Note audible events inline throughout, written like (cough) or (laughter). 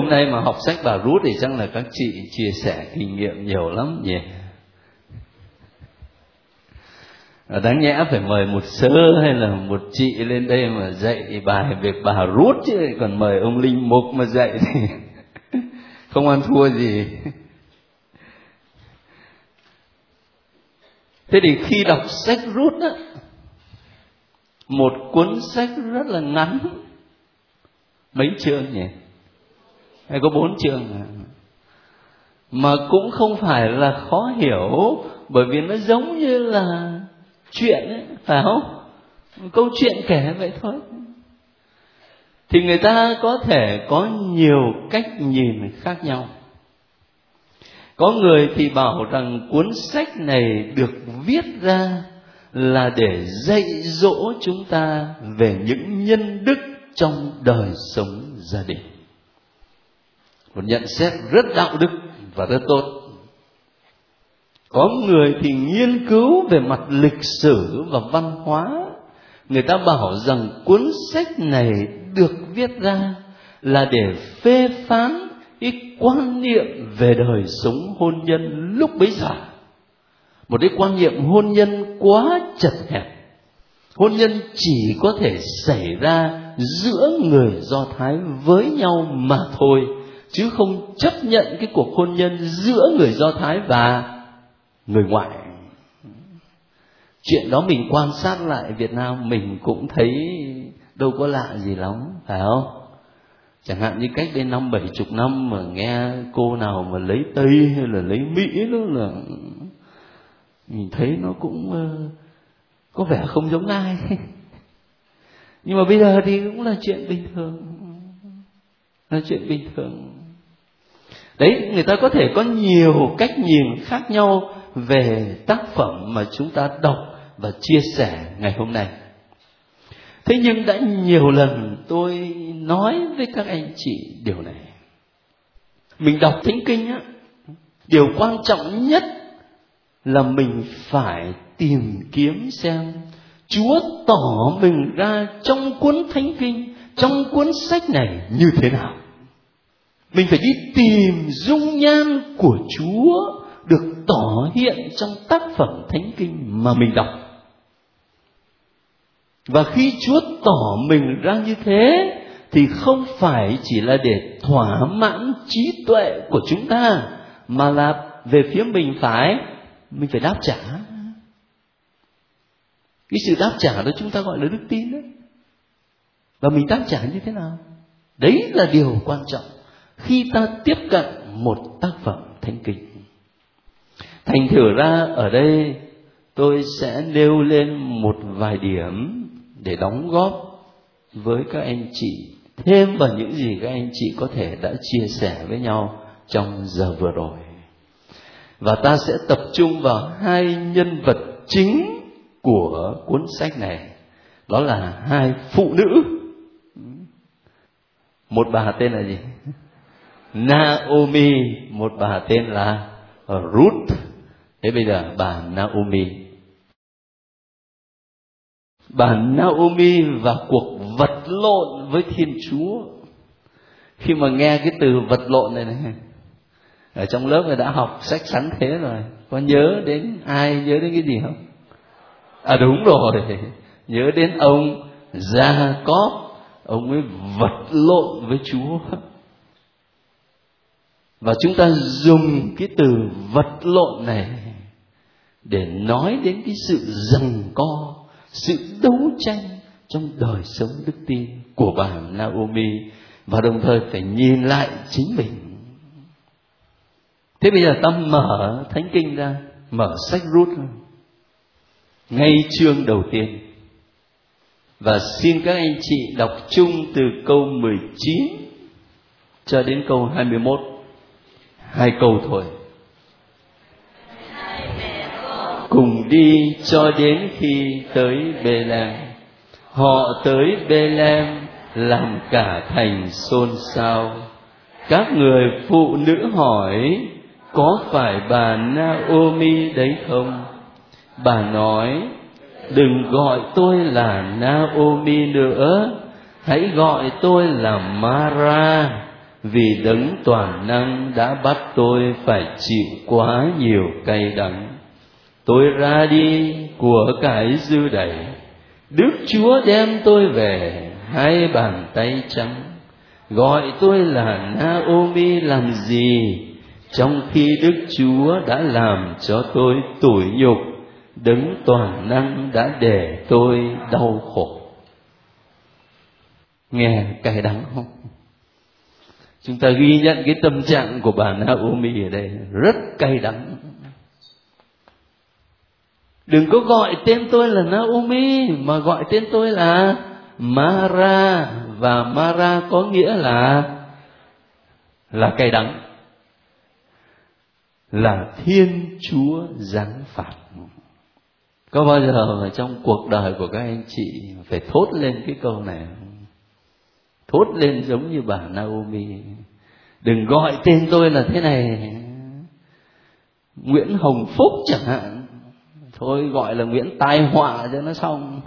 hôm nay mà học sách bà rút thì chắc là các chị chia sẻ kinh nghiệm nhiều lắm nhỉ. Đáng nhẽ phải mời một sơ hay là một chị lên đây mà dạy bài về bà rút chứ, còn mời ông linh mục mà dạy thì (laughs) không ăn thua gì. Thế thì khi đọc sách rút á, một cuốn sách rất là ngắn. Mấy chương nhỉ? Hay có bốn trường. Mà cũng không phải là khó hiểu bởi vì nó giống như là chuyện ấy, phải không? Câu chuyện kể vậy thôi. Thì người ta có thể có nhiều cách nhìn khác nhau. Có người thì bảo rằng cuốn sách này được viết ra là để dạy dỗ chúng ta về những nhân đức trong đời sống gia đình một nhận xét rất đạo đức và rất tốt. Có người thì nghiên cứu về mặt lịch sử và văn hóa. Người ta bảo rằng cuốn sách này được viết ra là để phê phán cái quan niệm về đời sống hôn nhân lúc bấy giờ. Một cái quan niệm hôn nhân quá chật hẹp. Hôn nhân chỉ có thể xảy ra giữa người do thái với nhau mà thôi chứ không chấp nhận cái cuộc hôn nhân giữa người do thái và người ngoại. Chuyện đó mình quan sát lại việt nam, mình cũng thấy đâu có lạ gì lắm, phải không? Chẳng hạn như cách đây năm, bảy chục năm mà nghe cô nào mà lấy tây hay là lấy mỹ đó là mình thấy nó cũng ờ, có vẻ không giống ai. (laughs) Nhưng mà bây giờ thì cũng là chuyện bình thường. Là chuyện bình thường đấy, người ta có thể có nhiều cách nhìn khác nhau về tác phẩm mà chúng ta đọc và chia sẻ ngày hôm nay. Thế nhưng đã nhiều lần tôi nói với các anh chị điều này. Mình đọc thánh kinh á, điều quan trọng nhất là mình phải tìm kiếm xem chúa tỏ mình ra trong cuốn thánh kinh, trong cuốn sách này như thế nào mình phải đi tìm dung nhan của chúa được tỏ hiện trong tác phẩm thánh kinh mà mình đọc. Và khi chúa tỏ mình ra như thế, thì không phải chỉ là để thỏa mãn trí tuệ của chúng ta, mà là về phía mình phải mình phải đáp trả. Cái sự đáp trả đó chúng ta gọi là đức tin đấy. Và mình đáp trả như thế nào? Đấy là điều quan trọng khi ta tiếp cận một tác phẩm thánh kinh. Thành thử ra, ở đây tôi sẽ nêu lên một vài điểm để đóng góp với các anh chị, thêm vào những gì các anh chị có thể đã chia sẻ với nhau trong giờ vừa rồi. Và ta sẽ tập trung vào hai nhân vật chính của cuốn sách này. Đó là hai phụ nữ. Một bà tên là gì? Naomi, một bà tên là Ruth. Thế bây giờ bà Naomi. Bà Naomi và cuộc vật lộn với Thiên Chúa. Khi mà nghe cái từ vật lộn này này, ở trong lớp người đã học sách sáng thế rồi. Có nhớ đến ai, nhớ đến cái gì không? À đúng rồi. (laughs) Nhớ đến ông gia cóp, ông ấy vật lộn với chúa và chúng ta dùng cái từ vật lộn này để nói đến cái sự rằng co, sự đấu tranh trong đời sống đức tin của bà Naomi và đồng thời phải nhìn lại chính mình. Thế bây giờ ta mở thánh kinh ra, mở sách rút ngay chương đầu tiên. Và xin các anh chị đọc chung từ câu 19 cho đến câu 21 hai câu thôi. Cùng đi cho đến khi tới bê lem họ tới bê lem làm cả thành xôn xao. Các người phụ nữ hỏi có phải bà Naomi đấy không? Bà nói, đừng gọi tôi là Naomi nữa, hãy gọi tôi là Mara, vì đấng toàn năng đã bắt tôi phải chịu quá nhiều cay đắng. Tôi ra đi của cải dư đầy đức chúa đem tôi về, hai bàn tay trắng. Gọi tôi là naomi làm gì? Trong khi đức chúa đã làm cho tôi tủi nhục, đấng toàn năng đã để tôi đau khổ. Nghe cay đắng không? Chúng ta ghi nhận cái tâm trạng của bà Naomi ở đây, rất cay đắng. Đừng có gọi tên tôi là Naomi, mà gọi tên tôi là Mara, và Mara có nghĩa là là cay đắng, là Thiên Chúa giáng phạt. Có bao giờ trong cuộc đời của các anh chị phải thốt lên cái câu này thốt lên giống như bà Naomi. Đừng gọi tên tôi là thế này. Nguyễn Hồng Phúc chẳng hạn. Thôi gọi là Nguyễn Tai Họa cho nó xong.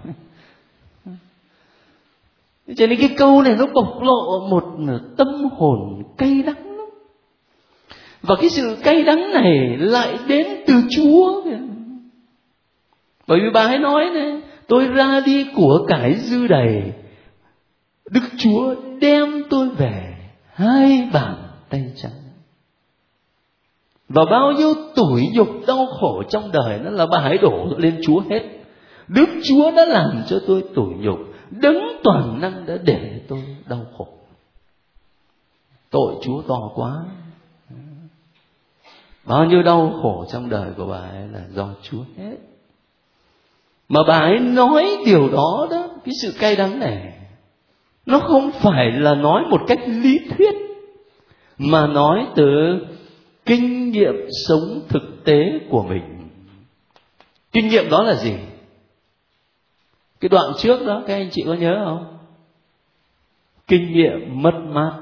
Cho nên cái câu này nó bộc lộ một tâm hồn cay đắng lắm. Và cái sự cay đắng này lại đến từ Chúa. Bởi vì bà ấy nói này, tôi ra đi của cải dư đầy đức chúa đem tôi về, hai bàn tay trắng. Và bao nhiêu tủi nhục đau khổ trong đời nó là bà hãy đổ lên chúa hết. Đức chúa đã làm cho tôi tủi nhục, đấng toàn năng đã để tôi đau khổ. Tội chúa to quá. Bao nhiêu đau khổ trong đời của bà ấy là do chúa hết. Mà bà ấy nói điều đó đó, cái sự cay đắng này nó không phải là nói một cách lý thuyết, mà nói từ kinh nghiệm sống thực tế của mình. Kinh nghiệm đó là gì? Cái đoạn trước đó, các anh chị có nhớ không? Kinh nghiệm mất mát.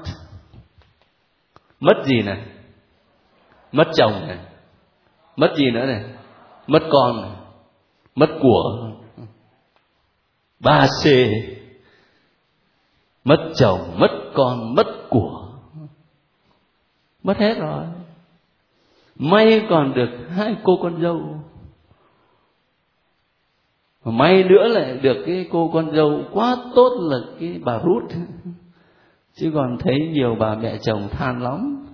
Mất gì này? Mất chồng này. Mất gì nữa này? Mất con này. Mất của. Ba c mất chồng, mất con, mất của. Mất hết rồi. May còn được hai cô con dâu. May nữa lại được cái cô con dâu quá tốt là cái bà rút chứ còn thấy nhiều bà mẹ chồng than lắm.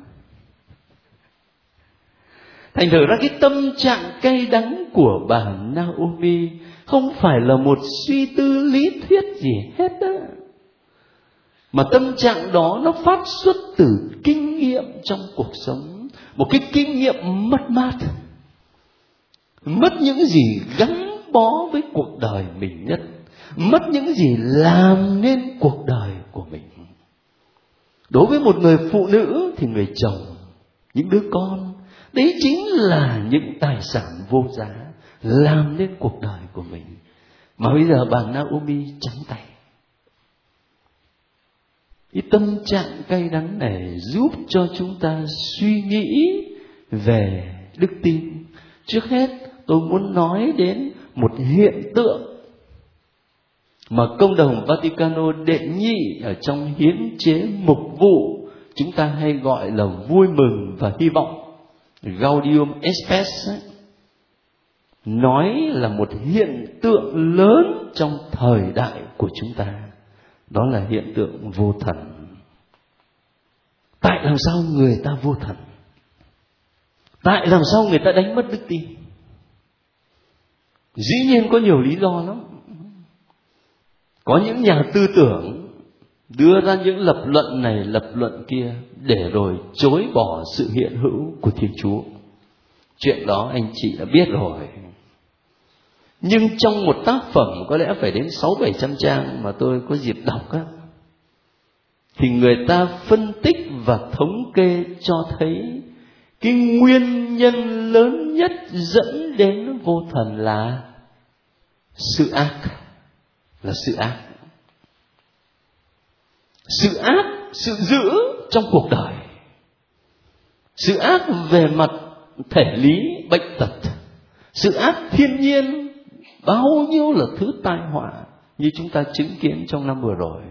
Thành thử ra cái tâm trạng cay đắng của bà Naomi không phải là một suy tư lý thuyết gì hết á mà tâm trạng đó nó phát xuất từ kinh nghiệm trong cuộc sống. Một cái kinh nghiệm mất mát. Mất những gì gắn bó với cuộc đời mình nhất. Mất những gì làm nên cuộc đời của mình. Đối với một người phụ nữ thì người chồng, những đứa con, đấy chính là những tài sản vô giá làm nên cuộc đời của mình. Mà bây giờ bà Naomi trắng tay cái tâm trạng cay đắng này giúp cho chúng ta suy nghĩ về đức tin. Trước hết, tôi muốn nói đến một hiện tượng mà công đồng Vaticano đệ nhị ở trong hiến chế mục vụ chúng ta hay gọi là vui mừng và hy vọng. Gaudium Spes nói là một hiện tượng lớn trong thời đại của chúng ta đó là hiện tượng vô thần. Tại làm sao người ta vô thần? Tại làm sao người ta đánh mất đức tin? Dĩ nhiên có nhiều lý do lắm. Có những nhà tư tưởng đưa ra những lập luận này, lập luận kia để rồi chối bỏ sự hiện hữu của thiên chúa. Chuyện đó anh chị đã biết rồi nhưng trong một tác phẩm có lẽ phải đến sáu bảy trăm trang mà tôi có dịp đọc á, thì người ta phân tích và thống kê cho thấy cái nguyên nhân lớn nhất dẫn đến vô thần là sự ác, là sự ác. Sự ác, sự dữ trong cuộc đời. Sự ác về mặt thể lý, bệnh tật. Sự ác thiên nhiên bao nhiêu là thứ tai họa như chúng ta chứng kiến trong năm vừa rồi.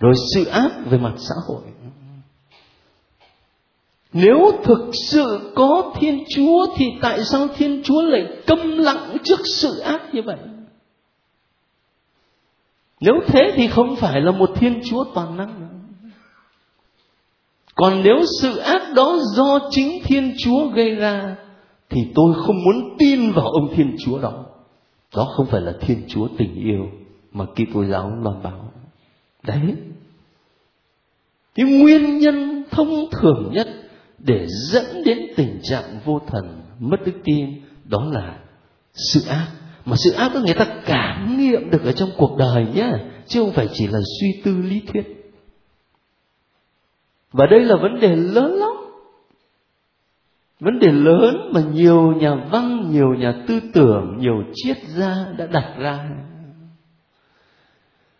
Rồi sự ác về mặt xã hội. Nếu thực sự có thiên chúa thì tại sao thiên chúa lại câm lặng trước sự ác như vậy? Nếu thế thì không phải là một thiên chúa toàn năng nữa. Còn nếu sự ác đó do chính thiên chúa gây ra thì tôi không muốn tin vào ông thiên chúa đó đó không phải là thiên chúa tình yêu mà Kitô giáo loan báo đấy. Cái nguyên nhân thông thường nhất để dẫn đến tình trạng vô thần, mất đức tin, đó là sự ác. Mà sự ác đó người ta cảm nghiệm được ở trong cuộc đời nhé chứ không phải chỉ là suy tư lý thuyết. Và đây là vấn đề lớn lắm vấn đề lớn mà nhiều nhà văn nhiều nhà tư tưởng nhiều triết gia đã đặt ra.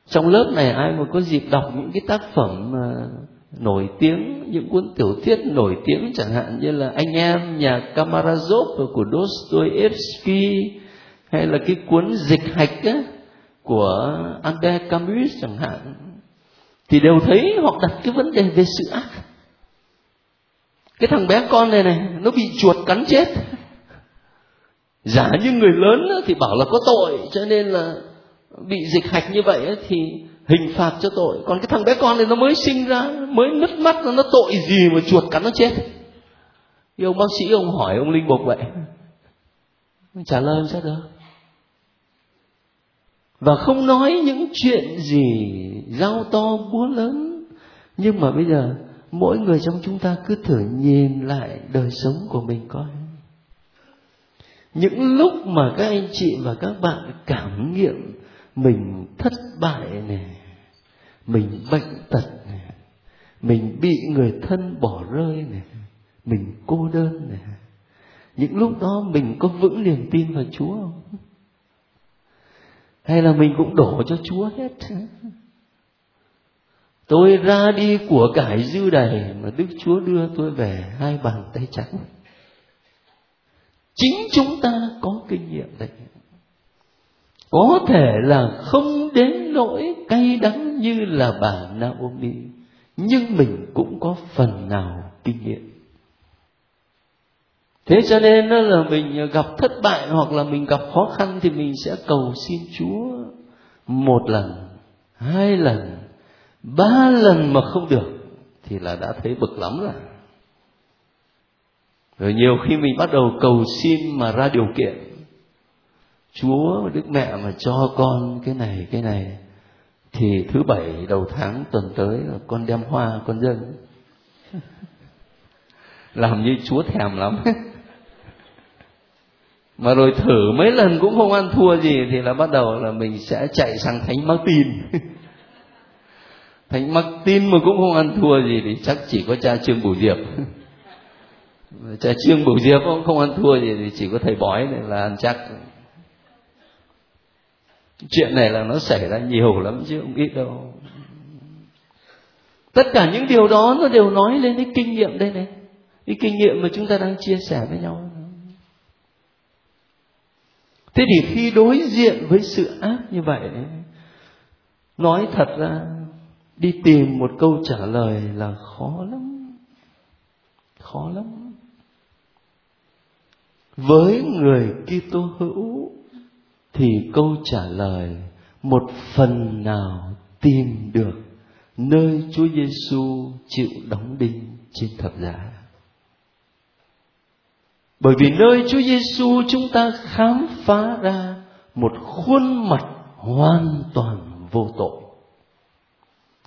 Trong lớp này ai mà có dịp đọc những cái tác phẩm mà nổi tiếng những cuốn tiểu thuyết nổi tiếng chẳng hạn như là anh em nhà Kamarazov của Dostoevsky hay là cái cuốn dịch hạch ấy, của Albert Camus chẳng hạn thì đều thấy họ đặt cái vấn đề về sự ác cái thằng bé con này này nó bị chuột cắn chết. Giả như người lớn thì bảo là có tội cho nên là bị dịch hạch như vậy thì hình phạt cho tội. Còn cái thằng bé con này nó mới sinh ra mới nứt mắt nó, nó tội gì mà chuột cắn nó chết? Thì ông bác sĩ ông hỏi ông linh mục vậy. Trả lời sao được? Và không nói những chuyện gì giao to búa lớn. Nhưng mà bây giờ mỗi người trong chúng ta cứ thử nhìn lại đời sống của mình coi. Những lúc mà các anh chị và các bạn cảm nghiệm mình thất bại này mình bệnh tật này mình bị người thân bỏ rơi này mình cô đơn này những lúc đó mình có vững niềm tin vào chúa không? Hay là mình cũng đổ cho chúa hết? Tôi ra đi của cải dư đầy mà đức chúa đưa tôi về hai bàn tay trắng. Chính chúng ta có kinh nghiệm đấy. Có thể là không đến nỗi cay đắng như là bà Naomi, nhưng mình cũng có phần nào kinh nghiệm. Thế cho nên là mình gặp thất bại hoặc là mình gặp khó khăn thì mình sẽ cầu xin chúa một lần, hai lần ba lần mà không được, thì là đã thấy bực lắm rồi. Rồi nhiều khi mình bắt đầu cầu xin mà ra điều kiện. Chúa, đức mẹ mà cho con cái này cái này, thì thứ bảy đầu tháng tuần tới là con đem hoa, con dâng (laughs) làm như chúa thèm lắm. (laughs) Mà rồi thử mấy lần cũng không ăn thua gì, thì là bắt đầu là mình sẽ chạy sang thánh Martin. (laughs) thánh tin mà cũng không ăn thua gì thì chắc chỉ có cha trương bửu diệp. (laughs) Cha trương bửu diệp cũng không ăn thua gì thì chỉ có thầy bói này là ăn chắc. Chuyện này là nó xảy ra nhiều lắm chứ không ít đâu. Tất cả những điều đó nó đều nói lên cái kinh nghiệm đây này. Cái kinh nghiệm mà chúng ta đang chia sẻ với nhau. Thế thì khi đối diện với sự ác như vậy, nói thật ra đi tìm một câu trả lời là khó lắm khó lắm với người Kitô hữu thì câu trả lời một phần nào tìm được nơi Chúa Giêsu chịu đóng đinh trên thập giá. Bởi vì nơi Chúa Giêsu chúng ta khám phá ra một khuôn mặt hoàn toàn vô tội.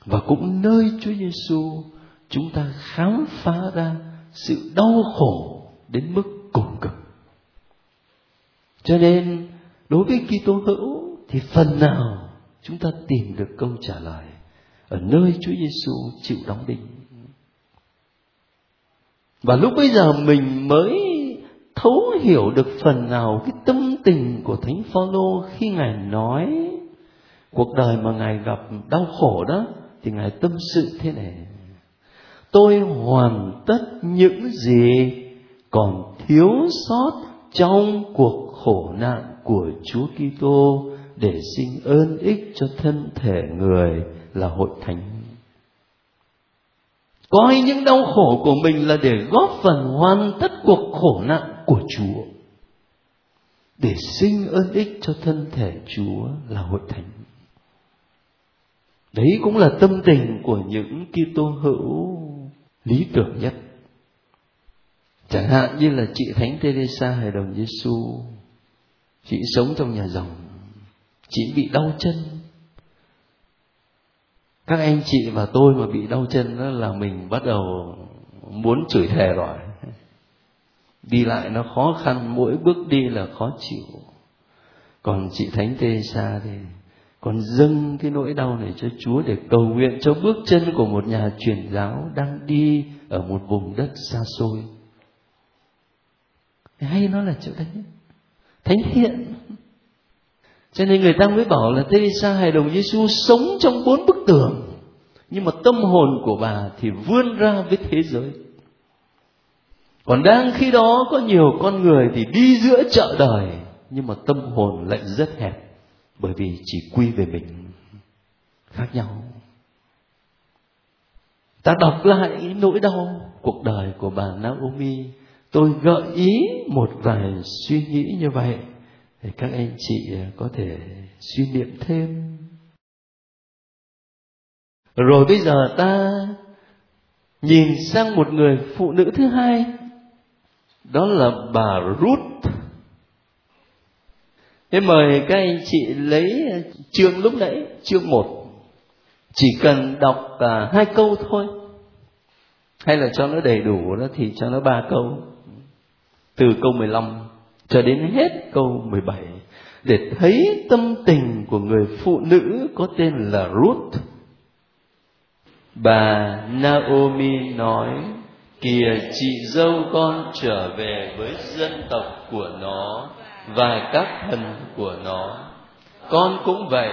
Và cũng nơi Chúa Giêsu chúng ta khám phá ra sự đau khổ đến mức cùng cực. Cho nên, đối với Kitô hữu thì phần nào chúng ta tìm được câu trả lời ở nơi Chúa Giêsu chịu đóng đinh. Và lúc bây giờ mình mới thấu hiểu được phần nào cái tâm tình của Thánh Phaolô khi ngài nói, cuộc đời mà ngài gặp đau khổ đó thì ngài tâm sự thế này tôi hoàn tất những gì còn thiếu sót trong cuộc khổ nạn của Chúa Kitô để sinh ơn ích cho thân thể người là hội thánh coi những đau khổ của mình là để góp phần hoàn tất cuộc khổ nạn của Chúa, để sinh ơn ích cho thân thể Chúa là hội thánh. Đấy cũng là tâm tình của những Kitô hữu lý tưởng nhất. Chẳng hạn như là chị Thánh Teresa hay đồng Giêsu, chị sống trong nhà rồng, chị bị đau chân. Các anh chị và tôi mà bị đau chân đó là mình bắt đầu muốn chửi thề rồi đi lại nó khó khăn mỗi bước đi là khó chịu còn chị thánh Teresa thì còn dâng cái nỗi đau này cho chúa để cầu nguyện cho bước chân của một nhà truyền giáo đang đi ở một vùng đất xa xôi. Hay nó là chỗ thánh. Thánh thiện. Cho nên người ta mới bảo là Teresa hài đồng Giêsu sống trong bốn bức tường, nhưng mà tâm hồn của bà thì vươn ra với thế giới. Còn đang khi đó có nhiều con người thì đi giữa chợ đời, nhưng mà tâm hồn lại rất hẹp bởi vì chỉ quy về mình khác nhau. Ta đọc lại nỗi đau cuộc đời của bà Naomi. Tôi gợi ý một vài suy nghĩ như vậy để các anh chị à, có thể suy niệm thêm. Rồi bây giờ ta nhìn sang một người phụ nữ thứ hai. Đó là bà Ruth thế mời các anh chị lấy ờ, chương lúc nãy chương một. Chỉ cần đọc à, hai câu thôi. Hay là cho nó đầy đủ đó thì cho nó ba câu. Từ câu 15 cho đến hết câu 17 để thấy tâm tình của người phụ nữ có tên là Ruth. Bà Naomi nói kìa chị dâu con trở về với dân tộc của nó và các thần của nó. Con cũng vậy,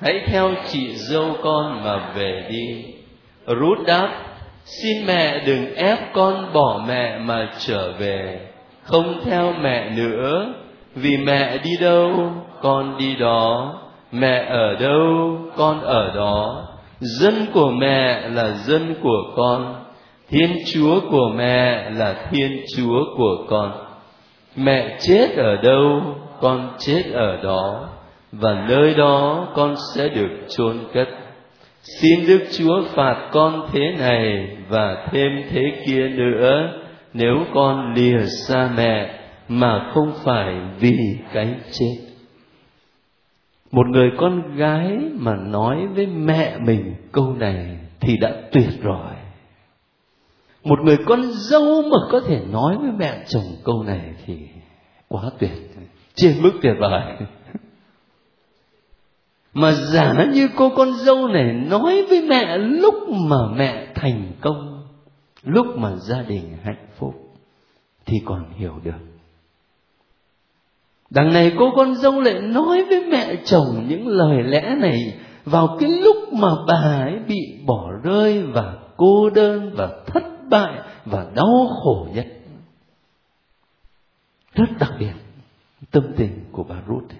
hãy theo chị dâu con mà về đi. Rút đáp, xin mẹ đừng ép con bỏ mẹ mà trở về. Không theo mẹ nữa, vì mẹ đi đâu, con đi đó. Mẹ ở đâu, con ở đó. Dân của mẹ là dân của con, thiên chúa của mẹ là thiên chúa của con mẹ chết ở đâu, con chết ở đó, và nơi đó con sẽ được chôn cất. Xin đức chúa phạt con thế này và thêm thế kia nữa, nếu con lìa xa mẹ mà không phải vì cái chết. Một người con gái mà nói với mẹ mình câu này thì đã tuyệt rồi một người con dâu mà có thể nói với mẹ chồng câu này thì quá tuyệt. Trên mức tuyệt vời. (laughs) Mà giả như cô con dâu này nói với mẹ lúc mà mẹ thành công, lúc mà gia đình hạnh phúc, thì còn hiểu được. Đằng này cô con dâu lại nói với mẹ chồng những lời lẽ này vào cái lúc mà bà ấy bị bỏ rơi và cô đơn và thất bại và đau khổ nhất. Rất đặc biệt, tâm tình của bà Ruth.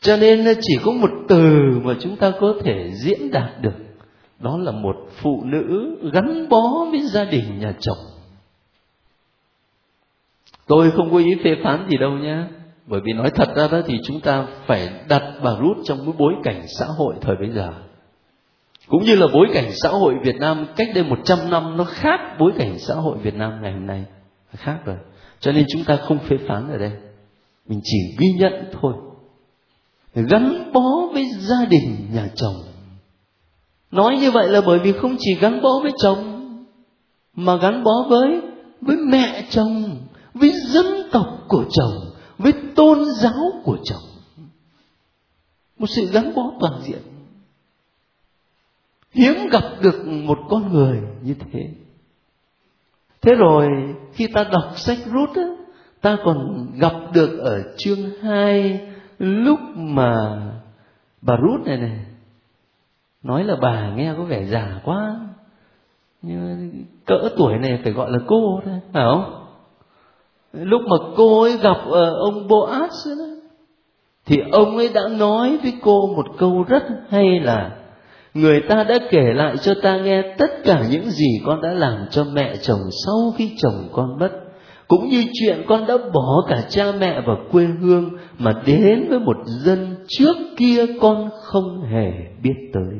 Cho nên chỉ có một từ mà chúng ta có thể diễn đạt được. Đó là một phụ nữ gắn bó với gia đình nhà chồng. Tôi không có ý phê phán gì đâu nhé bởi vì nói thật ra đó thì chúng ta phải đặt bà Ruth trong cái bối cảnh xã hội thời bây giờ cũng như là bối cảnh xã hội Việt Nam cách đây 100 năm, nó khác bối cảnh xã hội Việt Nam ngày hôm nay. Khác rồi. Cho nên chúng ta không phê phán ở đây. Mình chỉ ghi nhận thôi. Gắn bó với gia đình, nhà chồng. Nói như vậy là bởi vì không chỉ gắn bó với chồng, mà gắn bó với với mẹ chồng, với dân tộc của chồng, với tôn giáo của chồng. Một sự gắn bó toàn diện hiếm gặp được một con người như thế. Thế rồi khi ta đọc sách rút á ta còn gặp được ở chương 2 lúc mà bà rút này này nói là bà nghe có vẻ già quá nhưng cỡ tuổi này phải gọi là cô thôi phải không? Lúc mà cô ấy gặp ông Boaz đó, thì ông ấy đã nói với cô một câu rất hay là người ta đã kể lại cho ta nghe tất cả những gì con đã làm cho mẹ chồng sau khi chồng con mất. Cũng như chuyện con đã bỏ cả cha mẹ và quê hương mà đến với một dân trước kia con không hề biết tới.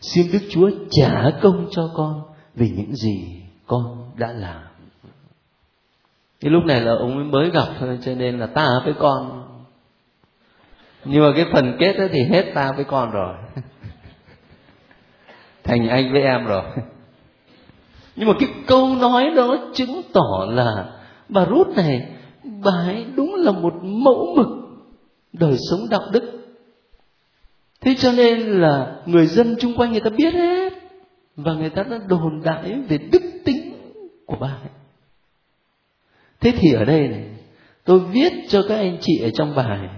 Xin đức chúa trả công cho con vì những gì con đã làm. Cái lúc này là ông mới gặp thôi, cho nên là ta với con. Nhưng mà cái phần kết thì hết ta với con rồi thành anh với em rồi. (laughs) Nhưng mà cái câu nói đó chứng tỏ là bà rút này, bà ấy đúng là một mẫu mực đời sống đạo đức. Thế cho nên là người dân chung quanh người ta biết hết và người ta đã đồn đại về đức tính của bà ấy. Thế thì ở đây này, tôi viết cho các anh chị ở trong bài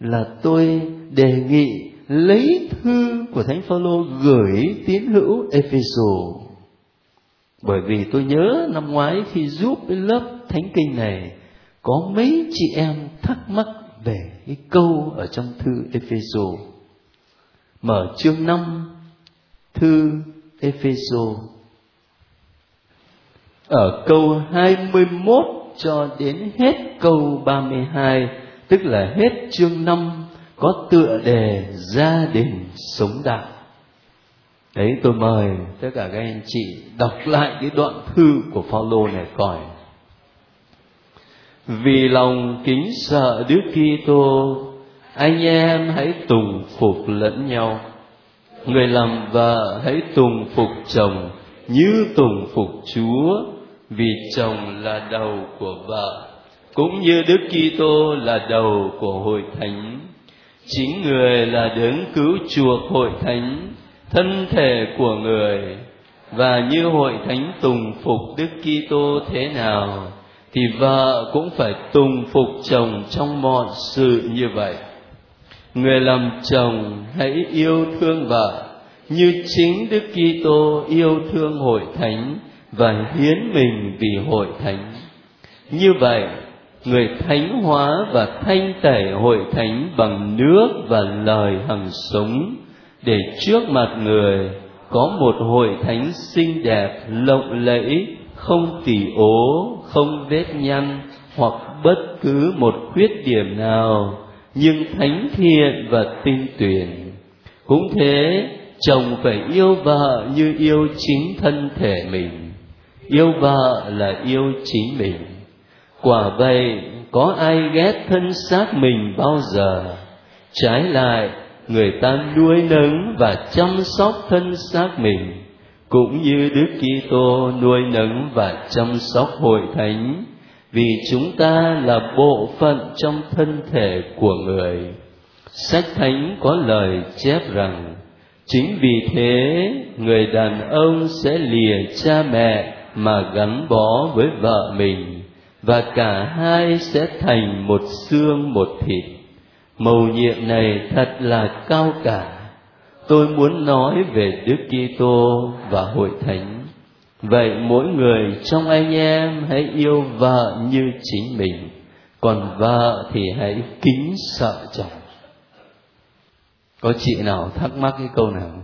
là tôi đề nghị lấy thư của thánh phaolô gửi tín hữu Epheso bởi vì tôi nhớ năm ngoái khi giúp cái lớp thánh kinh này, có mấy chị em thắc mắc về cái câu ở trong thư Epheso mở chương 5 thư Epheso ở câu 21 cho đến hết câu 32 tức là hết chương 5 có tựa đề gia đình sống đạo. Đấy, tôi mời tất cả các anh chị đọc lại cái đoạn thư của Phaolô này coi. Vì lòng kính sợ Đức Kitô, anh em hãy tùng phục lẫn nhau. Người làm vợ hãy tùng phục chồng như tùng phục Chúa, vì chồng là đầu của vợ, cũng như Đức Kitô là đầu của hội thánh chính người là đấng cứu chuộc hội thánh, thân thể của người. Và như hội thánh tùng phục Đức Kitô thế nào, thì vợ cũng phải tùng phục chồng trong mọi sự như vậy. Người làm chồng hãy yêu thương vợ, như chính Đức Kitô yêu thương hội thánh và hiến mình vì hội thánh. Như vậy người thánh hóa và thanh tẩy hội thánh bằng nước và lời hằng sống để trước mặt người có một hội thánh xinh đẹp, lộng lẫy, không tỉ ố, không vết nhăn, hoặc bất cứ một khuyết điểm nào, nhưng thánh thiện và tinh tuyển. Cũng thế, chồng phải yêu vợ như yêu chính thân thể mình. Yêu vợ là yêu chính mình quả vậy, có ai ghét thân xác mình bao giờ? Trái lại, người ta nuôi nấng và chăm sóc thân xác mình, cũng như Đức Kitô nuôi nấng và chăm sóc hội thánh, vì chúng ta là bộ phận trong thân thể của người. Sách thánh có lời chép rằng, chính vì thế, người đàn ông sẽ lìa cha mẹ mà gắn bó với vợ mình và cả hai sẽ thành một xương một thịt. Mầu nhiệm này thật là cao cả. Tôi muốn nói về đức kitô và hội thánh. Vậy mỗi người trong anh em hãy yêu vợ như chính mình. Còn vợ thì hãy kính sợ chồng. Có chị nào thắc mắc cái câu nào?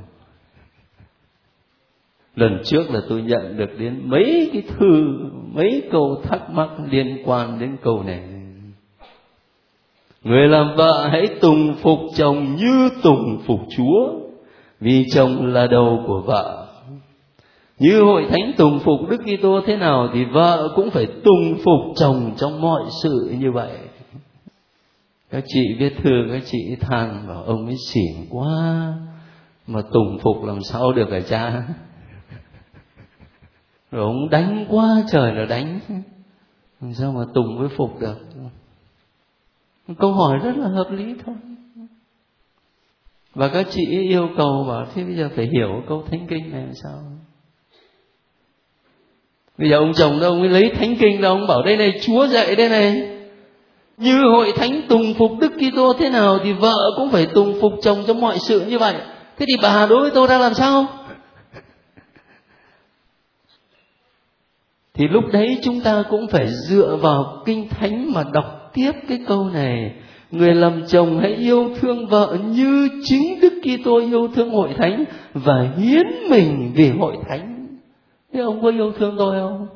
Lần trước là tôi nhận được đến mấy cái thư mấy câu thắc mắc liên quan đến câu này. Người làm vợ hãy tùng phục chồng như tùng phục chúa, vì chồng là đầu của vợ. Như hội thánh tùng phục đức kitô thế nào thì vợ cũng phải tùng phục chồng trong mọi sự như vậy. Các chị viết thư, các chị than bảo ông ấy xỉn quá, mà tùng phục làm sao được hả cha? Rồi ông đánh quá trời là đánh. Làm sao mà tùng với phục được? Câu hỏi rất là hợp lý thôi. Và các chị yêu cầu bảo thế bây giờ phải hiểu câu thánh kinh này làm sao? Bây giờ ông chồng đó ông ấy lấy thánh kinh đâu, ông bảo đây này chúa dạy đây này. Như hội thánh tùng phục đức kitô thế nào thì vợ cũng phải tùng phục chồng trong mọi sự như vậy. Thế thì bà đối với tôi ra làm sao? Thì lúc đấy chúng ta cũng phải dựa vào kinh thánh mà đọc tiếp cái câu này người làm chồng hãy yêu thương vợ như chính Đức Kitô yêu thương hội thánh và hiến mình vì hội thánh. Thế ông có yêu thương tôi không?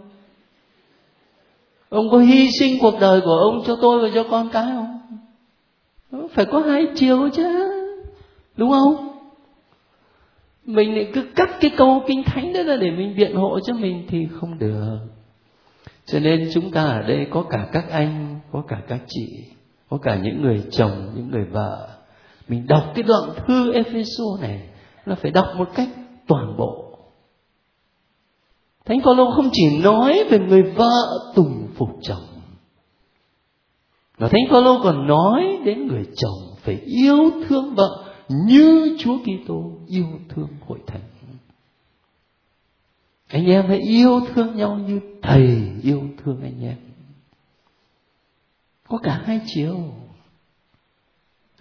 Ông có hy sinh cuộc đời của ông cho tôi và cho con cái không? Phải có hai chiều chứ. Đúng không? Mình lại cứ cắt cái câu kinh thánh đó ra để mình biện hộ cho mình thì không được. Cho nên chúng ta ở đây có cả các anh, có cả các chị có cả những người chồng những người vợ. Mình đọc cái đoạn thư Epheso này là phải đọc một cách toàn bộ. Thánh Phaolô không chỉ nói về người vợ tùng phục chồng mà Thánh Phaolô còn nói đến người chồng phải yêu thương vợ như Chúa Kitô yêu thương hội thánh. Anh em hãy yêu thương nhau như thầy yêu thương anh em. Có cả hai chiều.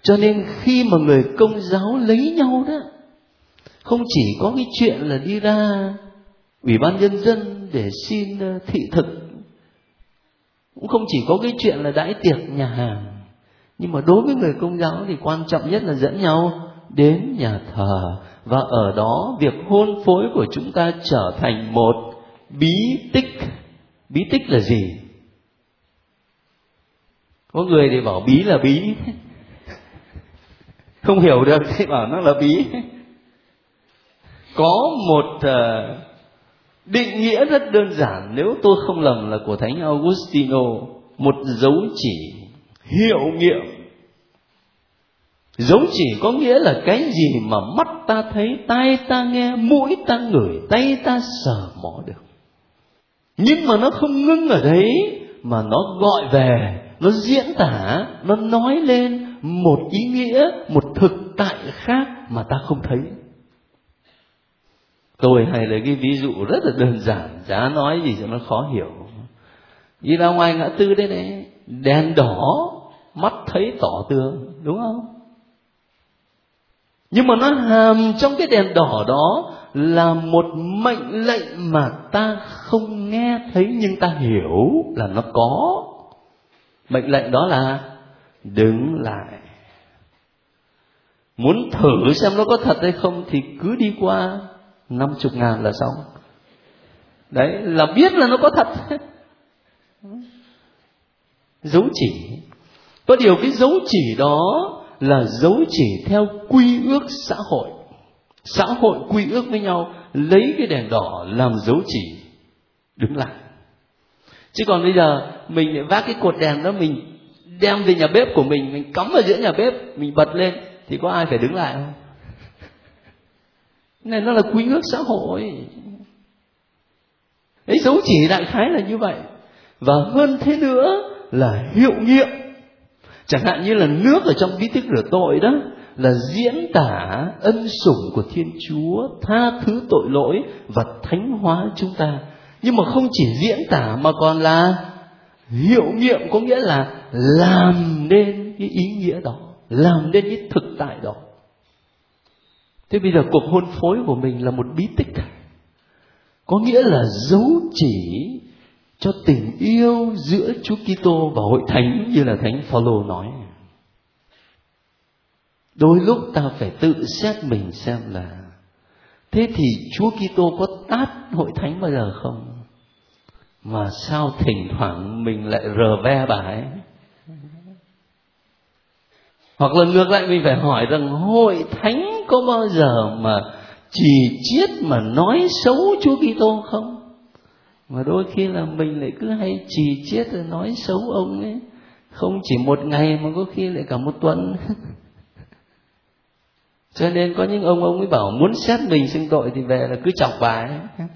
Cho nên khi mà người công giáo lấy nhau đó, không chỉ có cái chuyện là đi ra ủy ban nhân dân để xin ờ, thị thực, cũng không chỉ có cái chuyện là đãi tiệc nhà hàng nhưng mà đối với người công giáo thì quan trọng nhất là dẫn nhau đến nhà thờ. Và ở đó, việc hôn phối của chúng ta trở thành một bí tích. Bí tích là gì? Có người thì bảo bí là bí. (laughs) Không hiểu được thì bảo nó là bí. Có một ờ, định nghĩa rất đơn giản. Nếu tôi không lầm là của thánh Augustino, một dấu chỉ hiệu nghiệm. Dấu chỉ có nghĩa là cái gì mà mắt ta thấy, tai ta nghe, mũi ta ngửi, tay ta sờ mó được. Nhưng mà nó không ngưng ở đấy, mà nó gọi về, nó diễn tả, nó nói lên một ý nghĩa, một thực tại khác mà ta không thấy. Tôi hay lấy cái ví dụ rất là đơn giản, giá nói gì cho nó khó hiểu. Đi ra ngoài ngã tư đây này, đèn đỏ mắt thấy tỏ tường, đúng không? Nhưng mà nó hàm trong cái đèn đỏ đó là một mệnh lệnh mà ta không nghe thấy nhưng ta hiểu là nó có. Mệnh lệnh đó là đứng lại. Muốn thử xem nó có thật hay không thì cứ đi qua năm chục ngàn là xong. Đấy, là biết là nó có thật. Dấu chỉ có điều cái dấu chỉ đó là dấu chỉ theo quy ước xã hội. Xã hội quy ước với nhau, lấy cái đèn đỏ làm dấu chỉ, đứng lại. Chứ còn bây giờ mình lại vác cái cột đèn đó, mình đem về nhà bếp của mình mình cắm ở giữa nhà bếp, mình bật lên, thì có ai phải đứng lại không? Này nó là quy ước xã hội. Ấy dấu chỉ đại khái là như vậy. Và hơn thế nữa là hiệu nghiệm chẳng hạn như là nước ở trong bí tích rửa tội đó, là diễn tả ân sủng của thiên chúa, tha thứ tội lỗi và thánh hóa chúng ta. Nhưng mà không chỉ diễn tả mà còn là hiệu nghiệm, có nghĩa là làm nên cái ý nghĩa đó, làm nên cái thực tại đó. Thế bây giờ cuộc hôn phối của mình là một bí tích. Có nghĩa là dấu chỉ cho tình yêu giữa Chúa Kitô và hội thánh, như là thánh Phaolô nói. Đôi lúc ta phải tự xét mình xem là, thế thì Chúa Kitô có tát hội thánh bao giờ không? mà sao thỉnh thoảng mình lại rờ ve bà ấy hoặc là ngược lại, mình phải hỏi rằng, hội thánh có bao giờ mà chỉ chiết mà nói xấu Chúa Kitô không? Mà đôi khi là mình lại cứ hay chỉ chiết rồi nói xấu ông ấy, không chỉ một ngày mà có khi lại cả một tuần. (laughs) Cho nên có những ông ông ấy bảo muốn xét mình xưng tội thì về là cứ chọc bà ấy.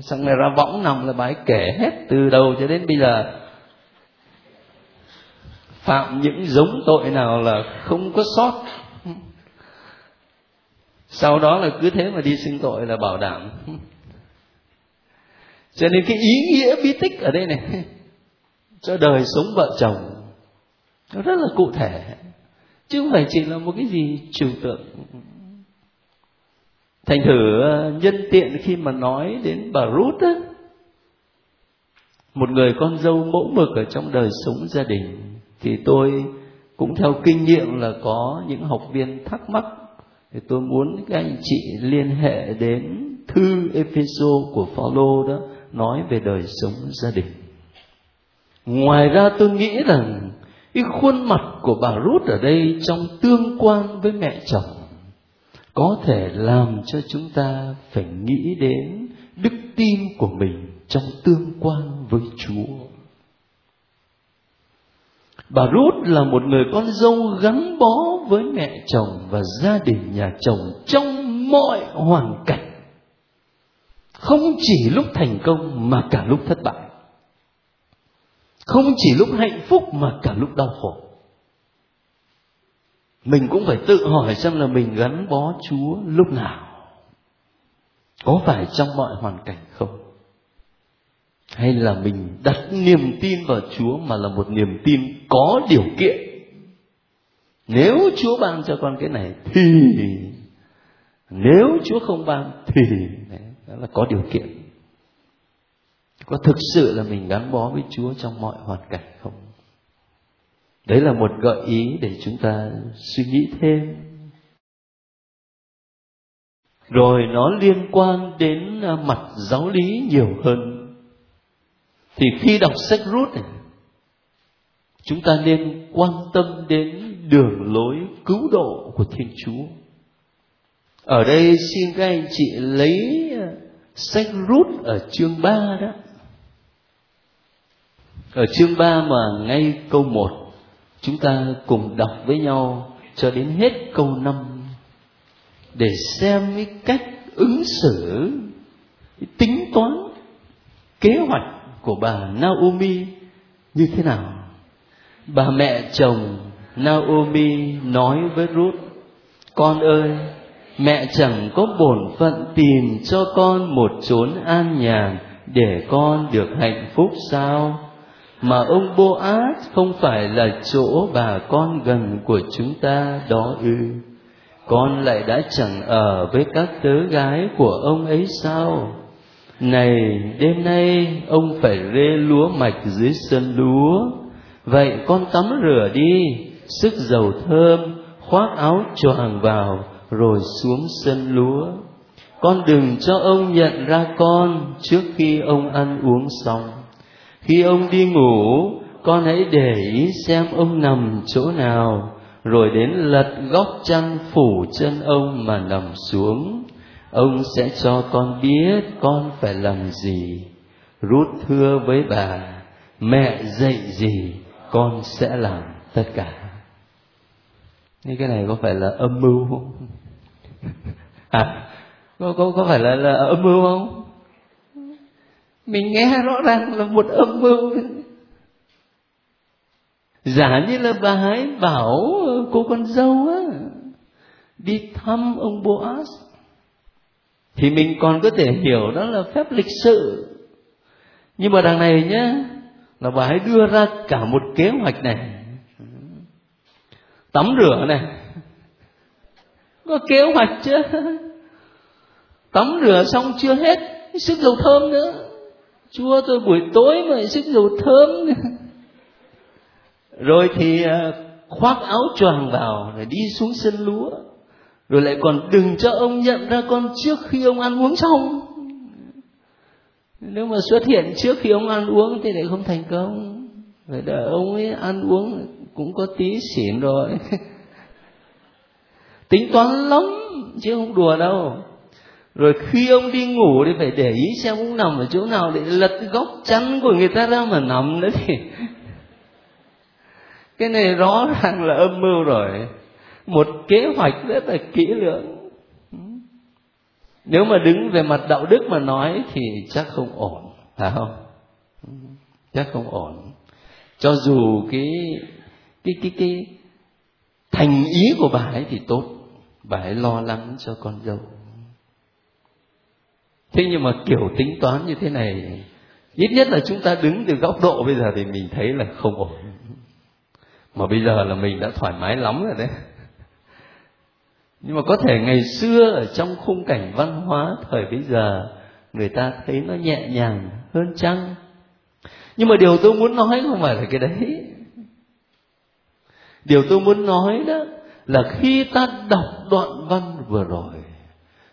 Xong này ra võng nằm là bà ấy kể hết từ đầu cho đến bây giờ. Phạm những giống tội nào là không có sót. Sau đó là cứ thế mà đi xưng tội là bảo đảm cho nên cái ý nghĩa bí tích ở đây này, (laughs) cho đời sống vợ chồng, nó rất là cụ thể. Chứ không phải chỉ là một cái gì trừu tượng. Thành thử ờ, nhân tiện khi mà nói đến bà rút á, một người con dâu mẫu mực ở trong đời sống gia đình, thì tôi cũng theo kinh nghiệm là có những học viên thắc mắc. Thì tôi muốn các anh chị liên hệ đến thư Epheso của Phaolô đó nói về đời sống gia đình. Ngoài ra tôi nghĩ rằng cái khuôn mặt của bà rút ở đây trong tương quan với mẹ chồng có thể làm cho chúng ta phải nghĩ đến đức tin của mình trong tương quan với Chúa. Bà rút là một người con dâu gắn bó với mẹ chồng và gia đình nhà chồng trong mọi hoàn cảnh. Không chỉ lúc thành công mà cả lúc thất bại. Không chỉ lúc hạnh phúc mà cả lúc đau khổ. Mình cũng phải tự hỏi xem là mình gắn bó Chúa lúc nào. Có phải trong mọi hoàn cảnh không? hay là mình đặt niềm tin vào Chúa mà là một niềm tin có điều kiện nếu Chúa ban cho con cái này thì, nếu Chúa không ban thì đó là có điều kiện. Có thực sự là mình gắn bó với Chúa trong mọi hoàn cảnh không? Đấy là một gợi ý để chúng ta suy nghĩ thêm. Rồi nó liên quan đến à, mặt giáo lý nhiều hơn. Thì khi đọc sách rút này, chúng ta nên quan tâm đến đường lối cứu độ của thiên chúa ở đây xin các anh chị lấy ờ, sách rút ở chương 3 đó ở chương 3 mà ngay câu 1 chúng ta cùng đọc với nhau cho đến hết câu 5 để xem cái cách ứng xử cái tính toán kế hoạch của bà Naomi như thế nào? Bà mẹ chồng Naomi nói với Ruth, con ơi, mẹ chẳng có bổn phận tìm cho con một chốn an nhàn để con được hạnh phúc sao? Mà ông Boaz không phải là chỗ bà con gần của chúng ta đó ư? Con lại đã chẳng ở với các tớ gái của ông ấy sao? này, đêm nay ông phải rê lúa mạch dưới sân lúa vậy con tắm rửa đi, sức dầu thơm, khoác áo choàng vào rồi xuống sân lúa. Con đừng cho ông nhận ra con trước khi ông ăn uống xong. Khi ông đi ngủ, con hãy để ý xem ông nằm chỗ nào, rồi đến lật góc chăn phủ chân ông mà nằm xuống. Ông sẽ cho con biết con phải làm gì. Rút thưa với bà, mẹ dạy gì, con sẽ làm tất cả như cái này có phải là âm mưu không? À có có có phải là, là âm mưu không? Mình nghe rõ ràng là một âm mưu. Giả như là bà ấy bảo cô con dâu á đi thăm ông Boaz thì mình còn có thể hiểu đó là phép lịch sự. Nhưng mà đằng này nhá là bà ấy đưa ra cả một kế hoạch này tắm rửa này. Có kế hoạch chứ tắm rửa xong chưa hết, sức dầu thơm nữa. Chúa, tôi buổi tối mà sức dầu thơm nữa. rồi thì ờ, khoác áo choàng vào rồi đi xuống sân lúa. Rồi lại còn đừng cho ông nhận ra con trước khi ông ăn uống xong. Nếu mà xuất hiện trước khi ông ăn uống thì lại không thành công. Phải đợi ông ấy ăn uống cũng có tí xỉn rồi. (laughs) Tính toán lắm, chứ không đùa đâu. Rồi khi ông đi ngủ thì phải để ý xem ông nằm ở chỗ nào để lật góc chắn của người ta ra mà nằm nữa thì. (laughs) Cái này rõ ràng là âm mưu rồi. Một kế hoạch rất là kỹ lưỡng. Nếu mà đứng về mặt đạo đức mà nói thì chắc không ổn, phải không? Chắc không ổn. Cho dù cái cái cái cái thành ý của bà ấy thì tốt. Bà ấy lo lắng cho con dâu. Thế nhưng mà kiểu tính toán như thế này, ít nhất là chúng ta đứng từ góc độ bây giờ thì mình thấy là không ổn. Mà bây giờ là mình đã thoải mái lắm rồi đấy. Nhưng mà có thể ngày xưa ở trong khung cảnh văn hóa thời bây giờ, người ta thấy nó nhẹ nhàng hơn chăng? Nhưng mà điều tôi muốn nói không phải là cái đấy điều tôi muốn nói đó là khi ta đọc đoạn văn vừa rồi,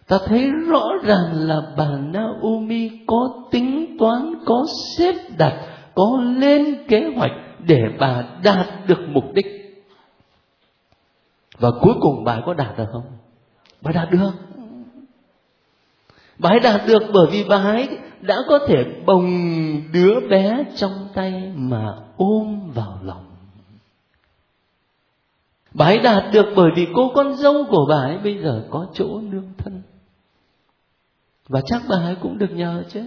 ta thấy rõ ràng là bà Naomi có tính toán, có xếp đặt, có lên kế hoạch để bà đạt được mục đích. Và cuối cùng bà có đạt được không? Bà đạt được. Bà ấy đạt được bởi vì bà ấy đã có thể bồng đứa bé trong tay mà ôm vào lòng bà ấy đạt được bởi vì cô con dâu của bà ấy bây giờ có chỗ nương thân. Và chắc bà ấy cũng được nhờ chứ.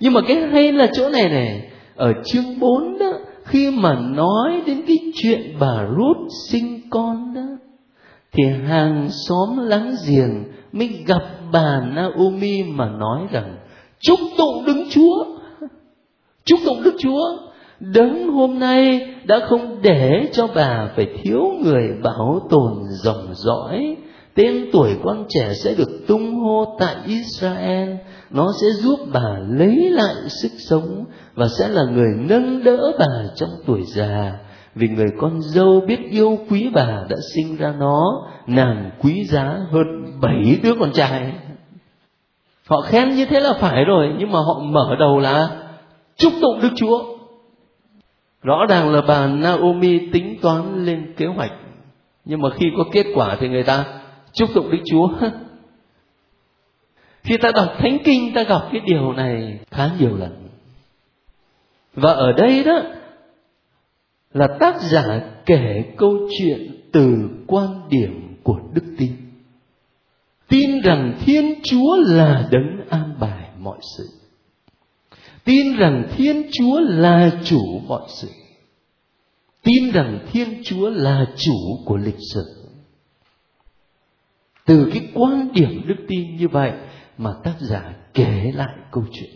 Nhưng mà cái hay là chỗ này này ở chương 4 đó, khi mà nói đến cái chuyện bà Ruth sinh con đó, thì hàng xóm láng giềng mới gặp bà Naomi mà nói rằng, chúc tụng Đức Chúa! Chúc tụng Đức Chúa! Đấng hôm nay đã không để cho bà phải thiếu người bảo tồn dòng dõi. Tên tuổi con trẻ sẽ được tung hô tại Israel. Nó sẽ giúp bà lấy lại sức sống và sẽ là người nâng đỡ bà trong tuổi già. Vì người con dâu biết yêu quý bà đã sinh ra nó, nàng quý giá hơn bảy đứa con trai. Họ khen như thế là phải rồi, nhưng mà họ mở đầu là chúc tụng đức chúa rõ ràng là bà naomi tính toán lên kế hoạch, nhưng mà khi có kết quả thì người ta chúc tụng đức chúa. (laughs) Khi ta đọc thánh kinh, ta gặp cái điều này khá nhiều lần. Và ở đây đó là tác giả kể câu chuyện từ quan điểm của đức tin. Tin rằng thiên chúa là đấng an bài mọi sự tin rằng thiên chúa là chủ mọi sự tin rằng thiên chúa là chủ của lịch sử từ cái quan điểm đức tin như vậy mà tác giả kể lại câu chuyện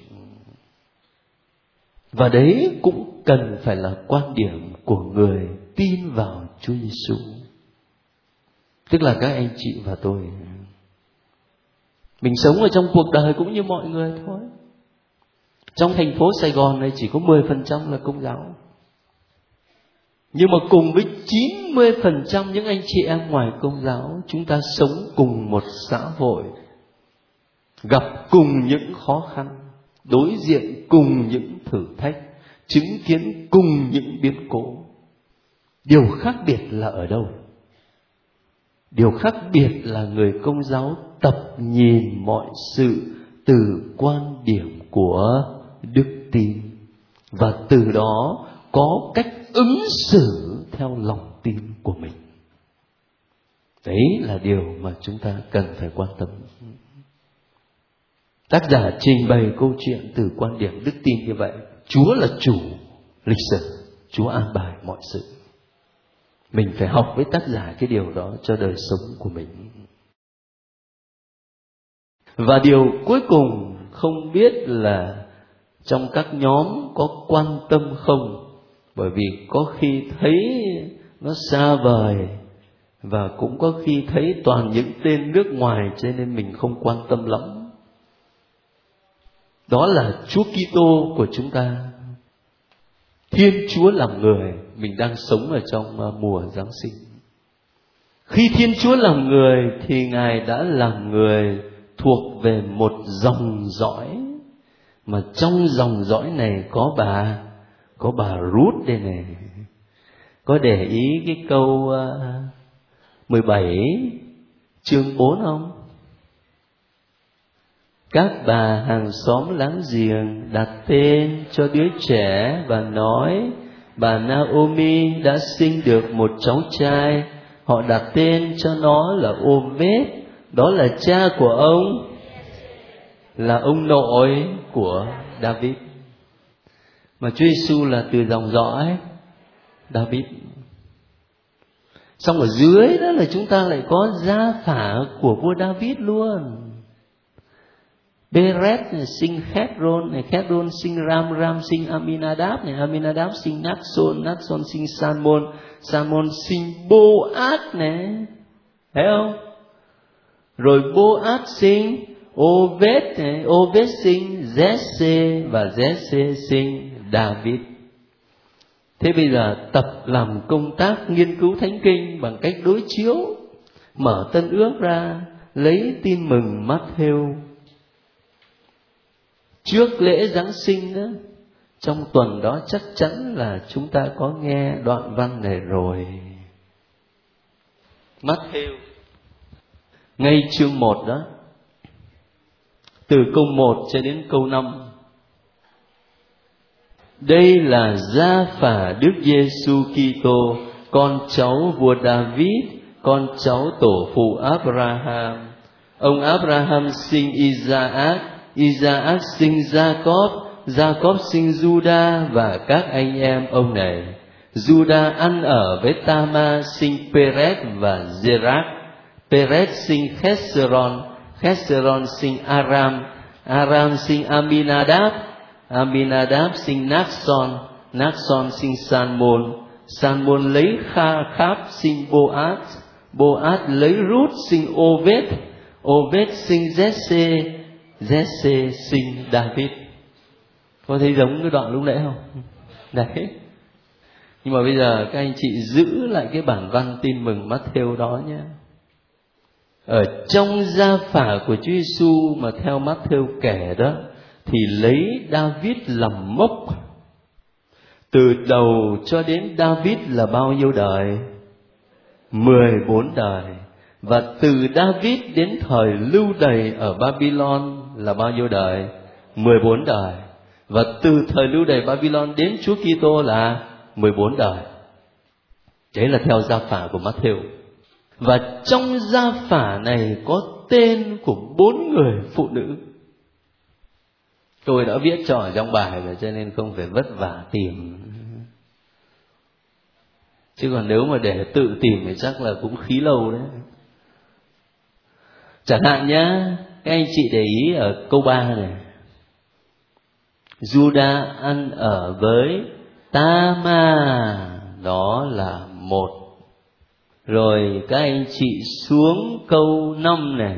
và đấy cũng cần phải là quan điểm của người tin vào Chúa Giêsu. Tức là các anh chị và tôi. Mình sống ở trong cuộc đời cũng như mọi người thôi. Trong thành phố Sài Gòn này chỉ có 10% là công giáo. Nhưng mà cùng với 90% những anh chị em ngoài công giáo, chúng ta sống cùng một xã hội gặp cùng những khó khăn đối diện cùng những thử thách chứng kiến cùng những biến cố điều khác biệt là ở đâu điều khác biệt là người công giáo tập nhìn mọi sự từ quan điểm của đức tin và từ đó có cách ứng xử theo lòng tin của mình đấy là điều mà chúng ta cần phải quan tâm Tác giả trình bày câu chuyện từ quan điểm đức tin như vậy. Chúa là chủ lịch sử, Chúa an bài mọi sự. Mình phải học với tác giả cái điều đó cho đời sống của mình. Và điều cuối cùng không biết là trong các nhóm có quan tâm không bởi vì có khi thấy nó xa vời và cũng có khi thấy toàn những tên nước ngoài cho nên mình không quan tâm lắm đó là Chúa Kitô của chúng ta. Thiên Chúa làm người, mình đang sống ở trong à, mùa Giáng sinh. Khi Thiên Chúa làm người thì Ngài đã làm người thuộc về một dòng dõi mà trong dòng dõi này có bà có bà Ruth đây này. Có để ý cái câu à, 17 chương 4 không? các bà hàng xóm láng giềng đặt tên cho đứa trẻ và nói, bà Naomi đã sinh được một cháu trai họ đặt tên cho nó là Obed đó là cha của ông là ông nội của David. Mà Chúa Giêsu là từ dòng dõi David. Xong ở dưới đó là chúng ta lại có gia phả của vua David luôn. Beret này sinh Khedron này, Khedron sinh Ram Ram sinh Aminadab này, Aminadab sinh Natson Natson sinh Salmon Salmon sinh Boaz này. Thấy không? Rồi Boaz sinh Oved này Oved sinh Jesse và Jesse sinh, David. Thế bây giờ tập làm công tác nghiên cứu thánh kinh bằng cách đối chiếu, mở tân ước ra, lấy tin mừng mắt theo trước lễ giáng sinh đó trong tuần đó chắc chắn là chúng ta có nghe đoạn văn này rồi. Mắt theo ngay chương một đó từ câu một cho đến câu năm đây là gia phả Đức Giêsu Kitô, con cháu vua David, con cháu tổ phụ Abraham. Ông Abraham sinh Isaac, Isaac sinh Jacob, Jacob sinh Juda và các anh em ông này. Juda ăn ở với Tama sinh Perez và Zerach. Perez sinh Hezron, Hezron sinh Aram, Aram sinh Aminadab, Aminadab sinh Naxon, Naxon sinh Sanmon, Sanmon lấy Kha Kháp sinh Boaz, Boaz lấy Rút sinh Oved, Oved sinh Jesse, Jesse sinh David. Có thấy giống cái đoạn lúc nãy không? (laughs) Đấy. Nhưng mà bây giờ các anh chị giữ lại cái bản văn tin mừng Matthew đó nhé. Ở trong gia phả của Chúa Giêsu mà theo Matthew kể đó, thì lấy David làm mốc từ đầu cho đến David là bao nhiêu đời? 14 đời. Và từ David đến thời lưu đày ở Babylon là bao nhiêu đời? 14 đời. Và từ thời lưu đày Babylon đến Chúa Kitô là 14 đời. Đấy là theo gia phả của Matthew. Và trong gia phả này có tên của bốn người phụ nữ. Tôi đã viết cho ở trong bài rồi, cho nên không phải vất vả tìm. Chứ còn nếu mà để tự tìm thì chắc là cũng khí lâu đấy. Chẳng hạn nhá, các anh chị để ý ở câu 3 này. Juda ăn ở với Tama, đó là một rồi các anh chị xuống câu năm này.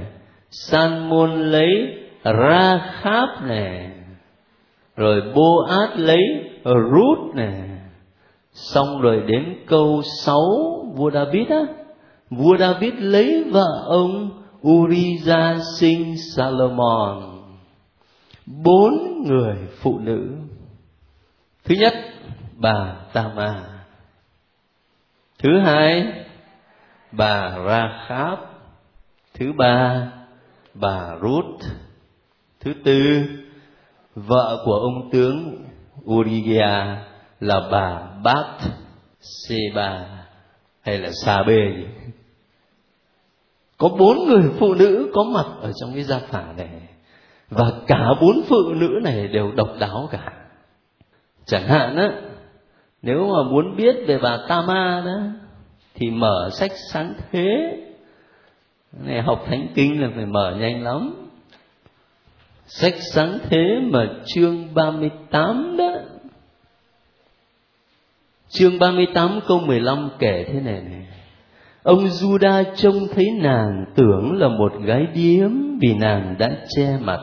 San môn lấy Ra kháp này. Rồi Boaz lấy Ruth này. Xong rồi đến câu sáu, vua David á. Vua David lấy vợ ông Uriza sinh Salomon. Bốn người phụ nữ. Thứ nhất bà Tama. Thứ hai bà Ra kháp, thứ ba. Bà Ruth thứ tư. Vợ của ông tướng Urigia là bà Bát Seba hay là Sa Bê có bốn người phụ nữ có mặt ở trong cái gia phả này, và cả bốn phụ nữ này đều độc đáo cả. Chẳng hạn á, nếu mà muốn biết về bà Tama đó thì mở sách sáng thế này học thánh kinh là phải mở nhanh lắm Sách sáng thế mà chương 38 đó Chương 38 câu 15 kể thế này này Ông Juda trông thấy nàng tưởng là một gái điếm vì nàng đã che mặt.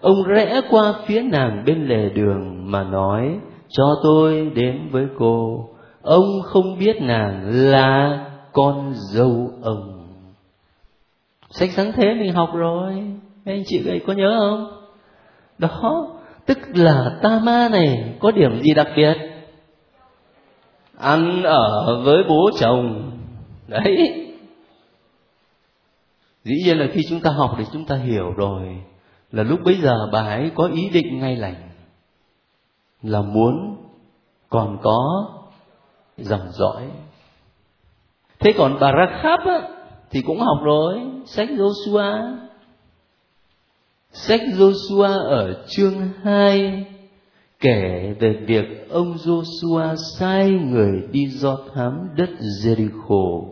Ông rẽ qua phía nàng bên lề đường mà nói, cho tôi đến với cô. Ông không biết nàng là con dâu ông. Sách sáng thế mình học rồi, anh chị ấy có nhớ không? đó tức là ta ma này có điểm gì đặc biệt ăn ở với bố chồng đấy dĩ nhiên là khi chúng ta học thì chúng ta hiểu rồi là lúc bấy giờ bà ấy có ý định ngay lành là muốn còn có dòng dõi thế còn bà Rakhab á, thì cũng học rồi sách Joshua Sách Joshua ở chương 2 kể về việc ông Joshua sai người đi do thám đất Jericho.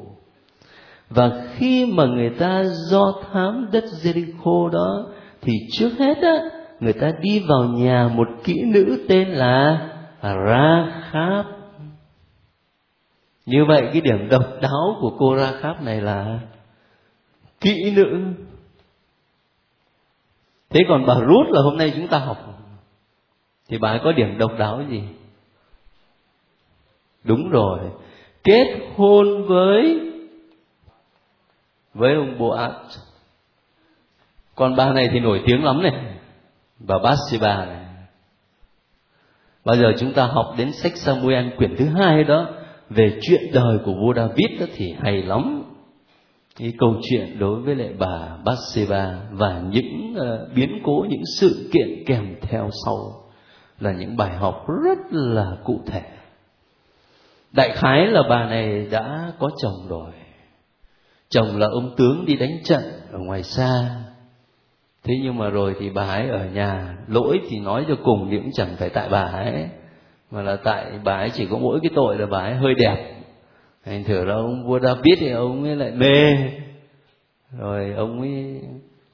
Và khi mà người ta do thám đất Jericho đó thì trước hết á người ta đi vào nhà một kỹ nữ tên là Rahab. Như vậy cái điểm độc đáo của cô Rahab này là kỹ nữ. Thế còn bà rút là hôm nay chúng ta học, thì bà ấy có điểm độc đáo gì? Đúng rồi, kết hôn với với ông Boaz. Còn bà này thì nổi tiếng lắm này, bà Bathsheba này. Bao giờ chúng ta học đến sách Samuel quyển thứ hai đó về chuyện đời của vua David đó thì hay lắm. Cái câu chuyện đối với lại bà Bathsheba và những uh, biến cố những sự kiện kèm theo sau là những bài học rất là cụ thể. Đại khái là bà này đã có chồng rồi. Chồng là ông tướng đi đánh trận ở ngoài xa. Thế nhưng mà rồi thì bà ấy ở nhà lỗi thì nói cho cùng thì cũng chẳng phải tại bà ấy mà là tại bà ấy chỉ có mỗi cái tội là bà ấy hơi đẹp. Thành thử là ông vua David thì ông ấy lại mê. Rồi ông ấy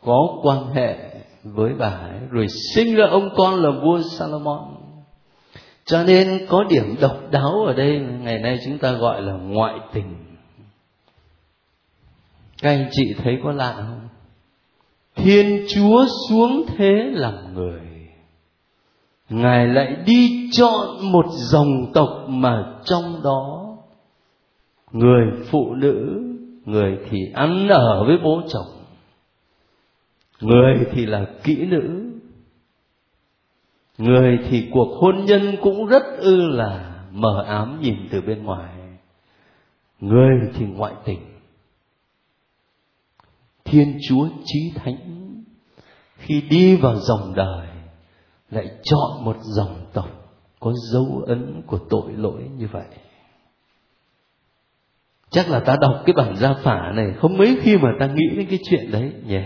có quan hệ với bà ấy, rồi sinh ra ông con là vua Salomon. Cho nên có điểm độc đáo ở đây, ngày nay chúng ta gọi là ngoại tình. Các anh chị thấy có lạ không? Thiên chúa xuống thế làm người ngài lại đi chọn một dòng tộc mà trong đó người phụ nữ, người thì ăn ở với bố chồng, người thì là kỹ nữ, người thì cuộc hôn nhân cũng rất ư là mờ ám nhìn từ bên ngoài, người thì ngoại tình. Thiên chúa chí thánh khi đi vào dòng đời lại chọn một dòng tộc có dấu ấn của tội lỗi như vậy. Chắc là ta đọc cái bản gia phả này không mấy khi mà ta nghĩ đến cái chuyện đấy nhỉ.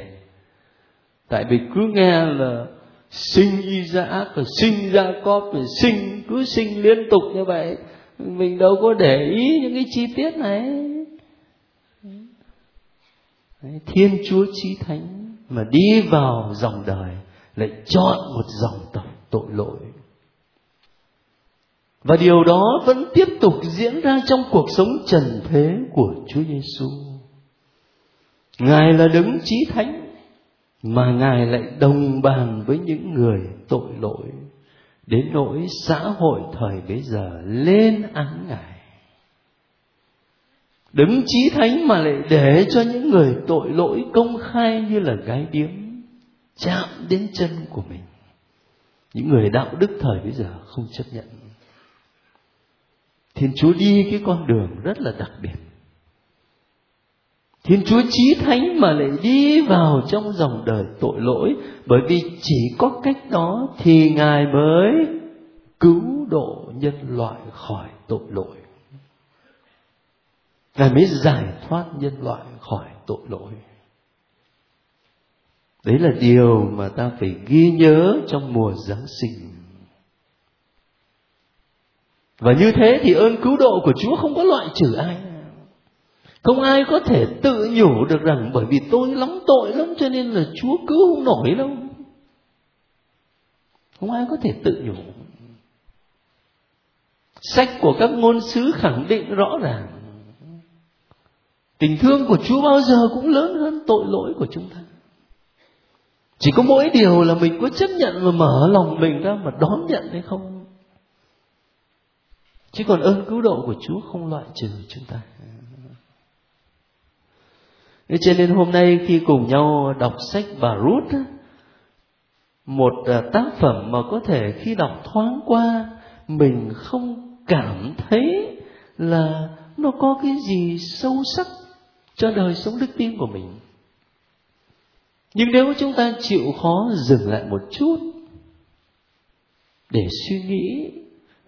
Tại vì cứ nghe là sinh Isaac rồi sinh Jacob rồi sinh, cứ sinh liên tục như vậy, mình đâu có để ý những cái chi tiết này. Thiên chúa chí thánh mà đi vào dòng đời lại chọn một dòng tộc tội lỗi và điều đó vẫn tiếp tục diễn ra trong cuộc sống trần thế của Chúa Giêsu. Ngài là đứng chí thánh, mà Ngài lại đồng bàn với những người tội lỗi đến nỗi xã hội thời bấy giờ lên án Ngài. Đứng chí thánh mà lại để cho những người tội lỗi công khai như là gái điếm chạm đến chân của mình. Những người đạo đức thời bây giờ không chấp nhận Thiên Chúa đi cái con đường rất là đặc biệt. Thiên Chúa chí thánh mà lại đi vào trong dòng đời tội lỗi, bởi vì chỉ có cách đó thì Ngài mới cứu độ nhân loại khỏi tội lỗi. Ngài mới giải thoát nhân loại khỏi tội lỗi. Đấy là điều mà ta phải ghi nhớ trong mùa Giáng sinh. Và như thế thì ơn cứu độ của Chúa không có loại trừ ai. Không ai có thể tự nhủ được rằng bởi vì tôi lắm tội lắm cho nên là Chúa cứu không nổi đâu. Không ai có thể tự nhủ. Sách của các ngôn sứ khẳng định rõ ràng, Tình thương của Chúa bao giờ cũng lớn hơn tội lỗi của chúng ta. Chỉ có mỗi điều là mình có chấp nhận và mở lòng mình ra mà đón nhận hay không? Chứ còn ơn cứu độ của Chúa không loại trừ chúng ta. Thế cho nên hôm nay khi cùng nhau đọc sách bà Ruth một à, tác phẩm mà có thể khi đọc thoáng qua, mình không cảm thấy là nó có cái gì sâu sắc cho đời sống đức tin của mình nhưng nếu chúng ta chịu khó dừng lại một chút để suy nghĩ,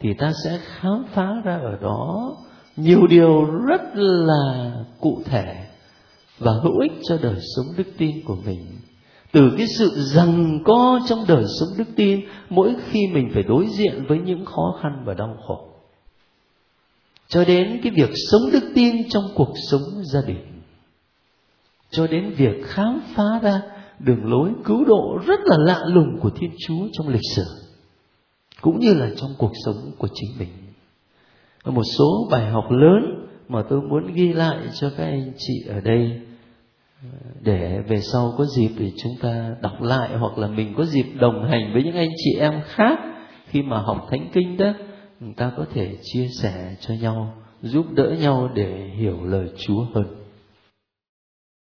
thì ta sẽ khám phá ra ở đó nhiều điều rất là cụ thể và hữu ích cho đời sống đức tin của mình. Từ cái sự rằng co trong đời sống đức tin, mỗi khi mình phải đối diện với những khó khăn và đau khổ. Cho đến cái việc sống đức tin trong cuộc sống gia đình. Cho đến việc khám phá ra đường lối, cứu độ rất là lạ lùng của thiên chúa trong lịch sử, cũng như là trong cuộc sống của chính mình. Một số bài học lớn mà tôi muốn ghi lại cho các anh chị ở đây, để về sau có dịp để chúng ta đọc lại hoặc là mình có dịp đồng hành với những anh chị em khác khi mà học thánh kinh đó người ta có thể chia sẻ cho nhau, giúp đỡ nhau để hiểu lời chúa hơn.